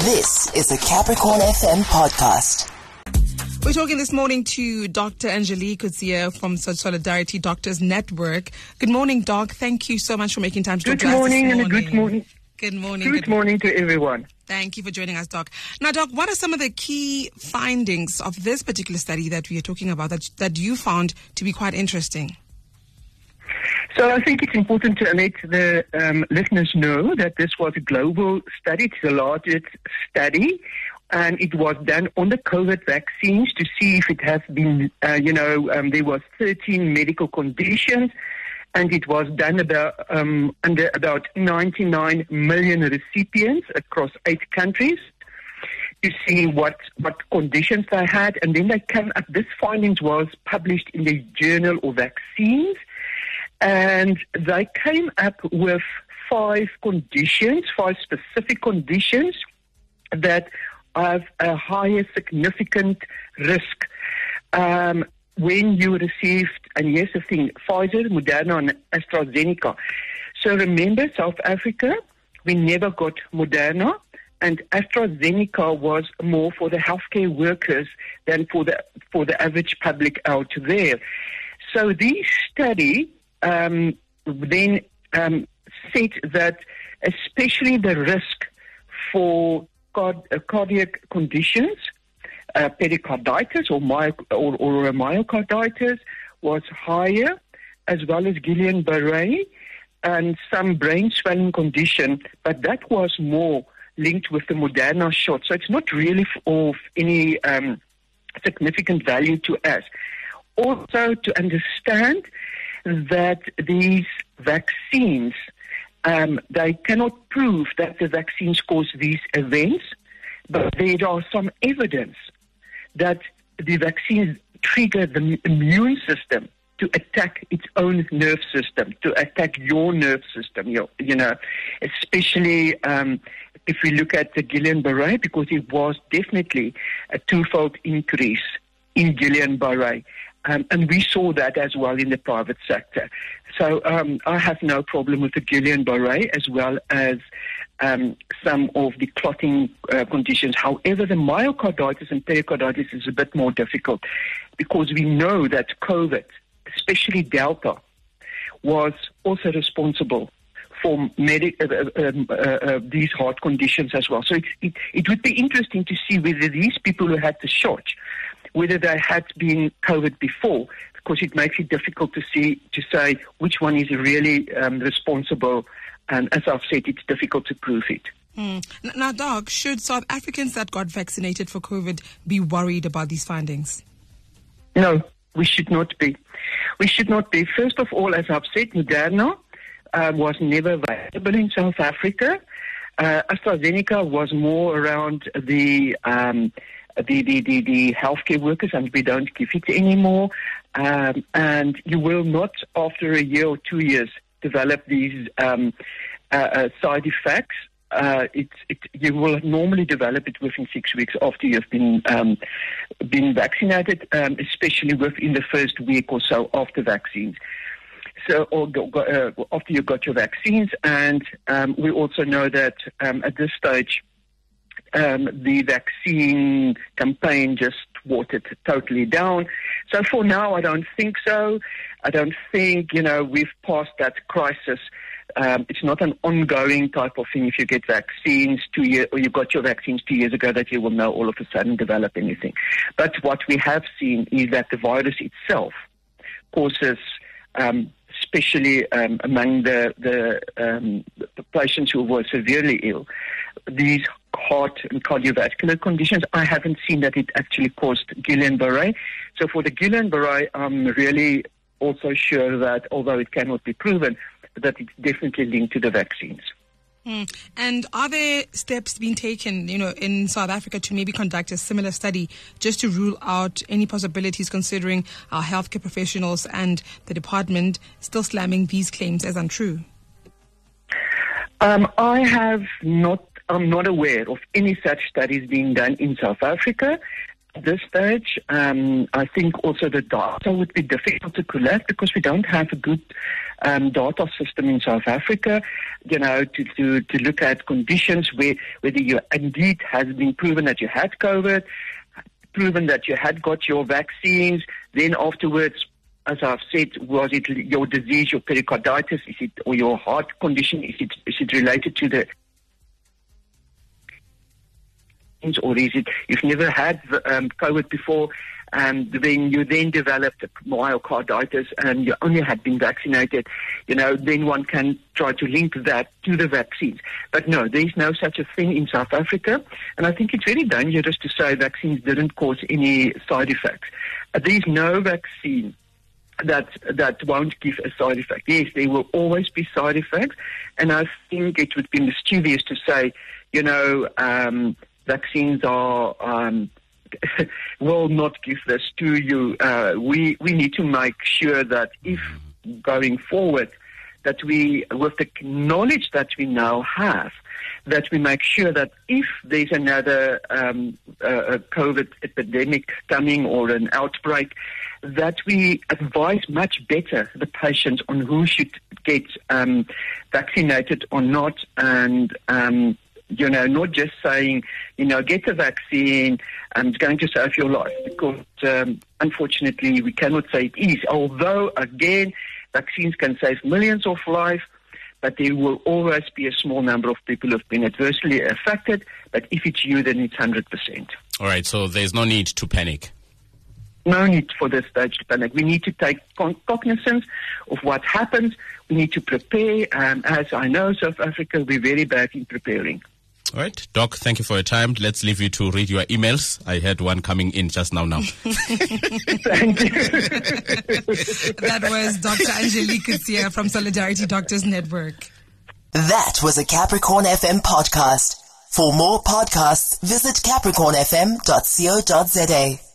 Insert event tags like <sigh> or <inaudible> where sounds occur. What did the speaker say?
This is a Capricorn FM podcast. We're talking this morning to Dr. Angelique Coetzee from Solidarity Doctors Network. Good morning, Doc. Thank you so much for making time to Good talk to morning us this and a morning. good morning. Good morning. Good morning to everyone. Thank you for joining us, Doc. Now, Doc, what are some of the key findings of this particular study that we are talking about that, that you found to be quite interesting? So I think it's important to let the um, listeners know that this was a global study. It's the largest study. And it was done on the COVID vaccines to see if it has been, uh, you know, um, there was 13 medical conditions, and it was done about um, under about 99 million recipients across eight countries to see what what conditions they had, and then they came up. This findings was published in the Journal of Vaccines, and they came up with five conditions, five specific conditions that have a higher significant risk um, when you received, and here's the thing, Pfizer, Moderna, and AstraZeneca. So remember, South Africa, we never got Moderna, and AstraZeneca was more for the healthcare workers than for the for the average public out there. So this study um, then um, said that especially the risk for card- uh, cardiac conditions, uh, pericarditis or, my- or, or myocarditis was higher, as well as Guillain-Barré and some brain swelling condition, but that was more linked with the Moderna shot. So it's not really of any um, significant value to us. Also, to understand that these vaccines, um, they cannot prove that the vaccines cause these events, but there are some evidence that the vaccines trigger the immune system to attack its own nerve system, to attack your nerve system, you, know, especially um, if we look at the Guillain-Barré, because it was definitely a twofold increase in Guillain-Barré. Um, and we saw that as well in the private sector. So um, I have no problem with the Guillain-Barré as well as um, some of the clotting uh, conditions. However, the myocarditis and pericarditis is a bit more difficult because we know that COVID, especially Delta, was also responsible for uh, uh, um, uh, uh, these heart conditions as well. So it, it, it would be interesting to see whether these people who had the shot, whether they had been COVID before, because it makes it difficult to see to say which one is really um, responsible. And as I've said, it's difficult to prove it. N- Now, Doc, should South Africans that got vaccinated for COVID be worried about these findings? No, we should not be. We should not be. First of all, as I've said, Moderna uh, was never available in South Africa. Uh, AstraZeneca was more around the, um, the, the, the, the healthcare workers, and we don't give it anymore. Um, and you will not, after a year or two years, develop these um, uh, uh, side effects. Uh, it, it, you will normally develop it within six weeks after you've been um, been vaccinated, um, especially within the first week or so after vaccines. So, or go, go, uh, after you got your vaccines, and um, we also know that um, at this stage, um, the vaccine campaign just watered totally down. So for now, I don't think so. I don't think you know we've passed that crisis. Um, it's not an ongoing type of thing. If you get vaccines two years, or you got your vaccines two years ago, that you will now all of a sudden develop anything. But what we have seen is that the virus itself causes, um, especially um, among the the, um, the patients who were severely ill, these heart and cardiovascular conditions. I haven't seen that it actually caused Guillain-Barré. So for the Guillain-Barré, I'm really also sure that although it cannot be proven, that it's definitely linked to the vaccines. Hmm. And are there steps being taken, you know, in South Africa to maybe conduct a similar study just to rule out any possibilities considering our healthcare professionals and the department still slamming these claims as untrue? Um, I have not, I'm not aware of any such studies being done in South Africa. at this stage. Um, I think also the data would be difficult to collect because we don't have a good um, data system in South Africa, you know, to, to, to look at conditions where whether you indeed has been proven that you had COVID, proven that you had got your vaccines, then afterwards as I've said, was it your disease, your pericarditis, is it or your heart condition? Is it is it related to the or is it you've never had um, COVID before, and then you then developed myocarditis and you only had been vaccinated, you know, then one can try to link that to the vaccines. But no, there's no such a thing in South Africa, and I think it's very dangerous to say vaccines didn't cause any side effects. Uh, there's no vaccine that that won't give a side effect. Yes, there will always be side effects, and I think it would be mischievous to say, you know, um, vaccines are um, <laughs> will not give this to you. Uh, we we need to make sure that if going forward, that we with the knowledge that we now have, that we make sure that if there's another um, uh, COVID epidemic coming or an outbreak, that we advise much better the patients on who should get um, vaccinated or not, and um, you know, not just saying, you know, get the vaccine and it's going to save your life, because um, unfortunately we cannot say it is. Although again, vaccines can save millions of lives but there will always be a small number of people who have been adversely affected. But if it's you, then it's 100%. All right, so there's no need to panic. No need for this stage to panic. We need to take cognizance of what happens. We need to prepare. Um, as I know, South Africa, we're very bad in preparing. All right, Doc, thank you for your time. Let's leave you to read your emails. I had one coming in just now. Now, thank you. that was Dr. Angelique Coetzee from Solidarity Doctors Network. That was a Capricorn FM podcast. For more podcasts, visit capricornfm.co.za.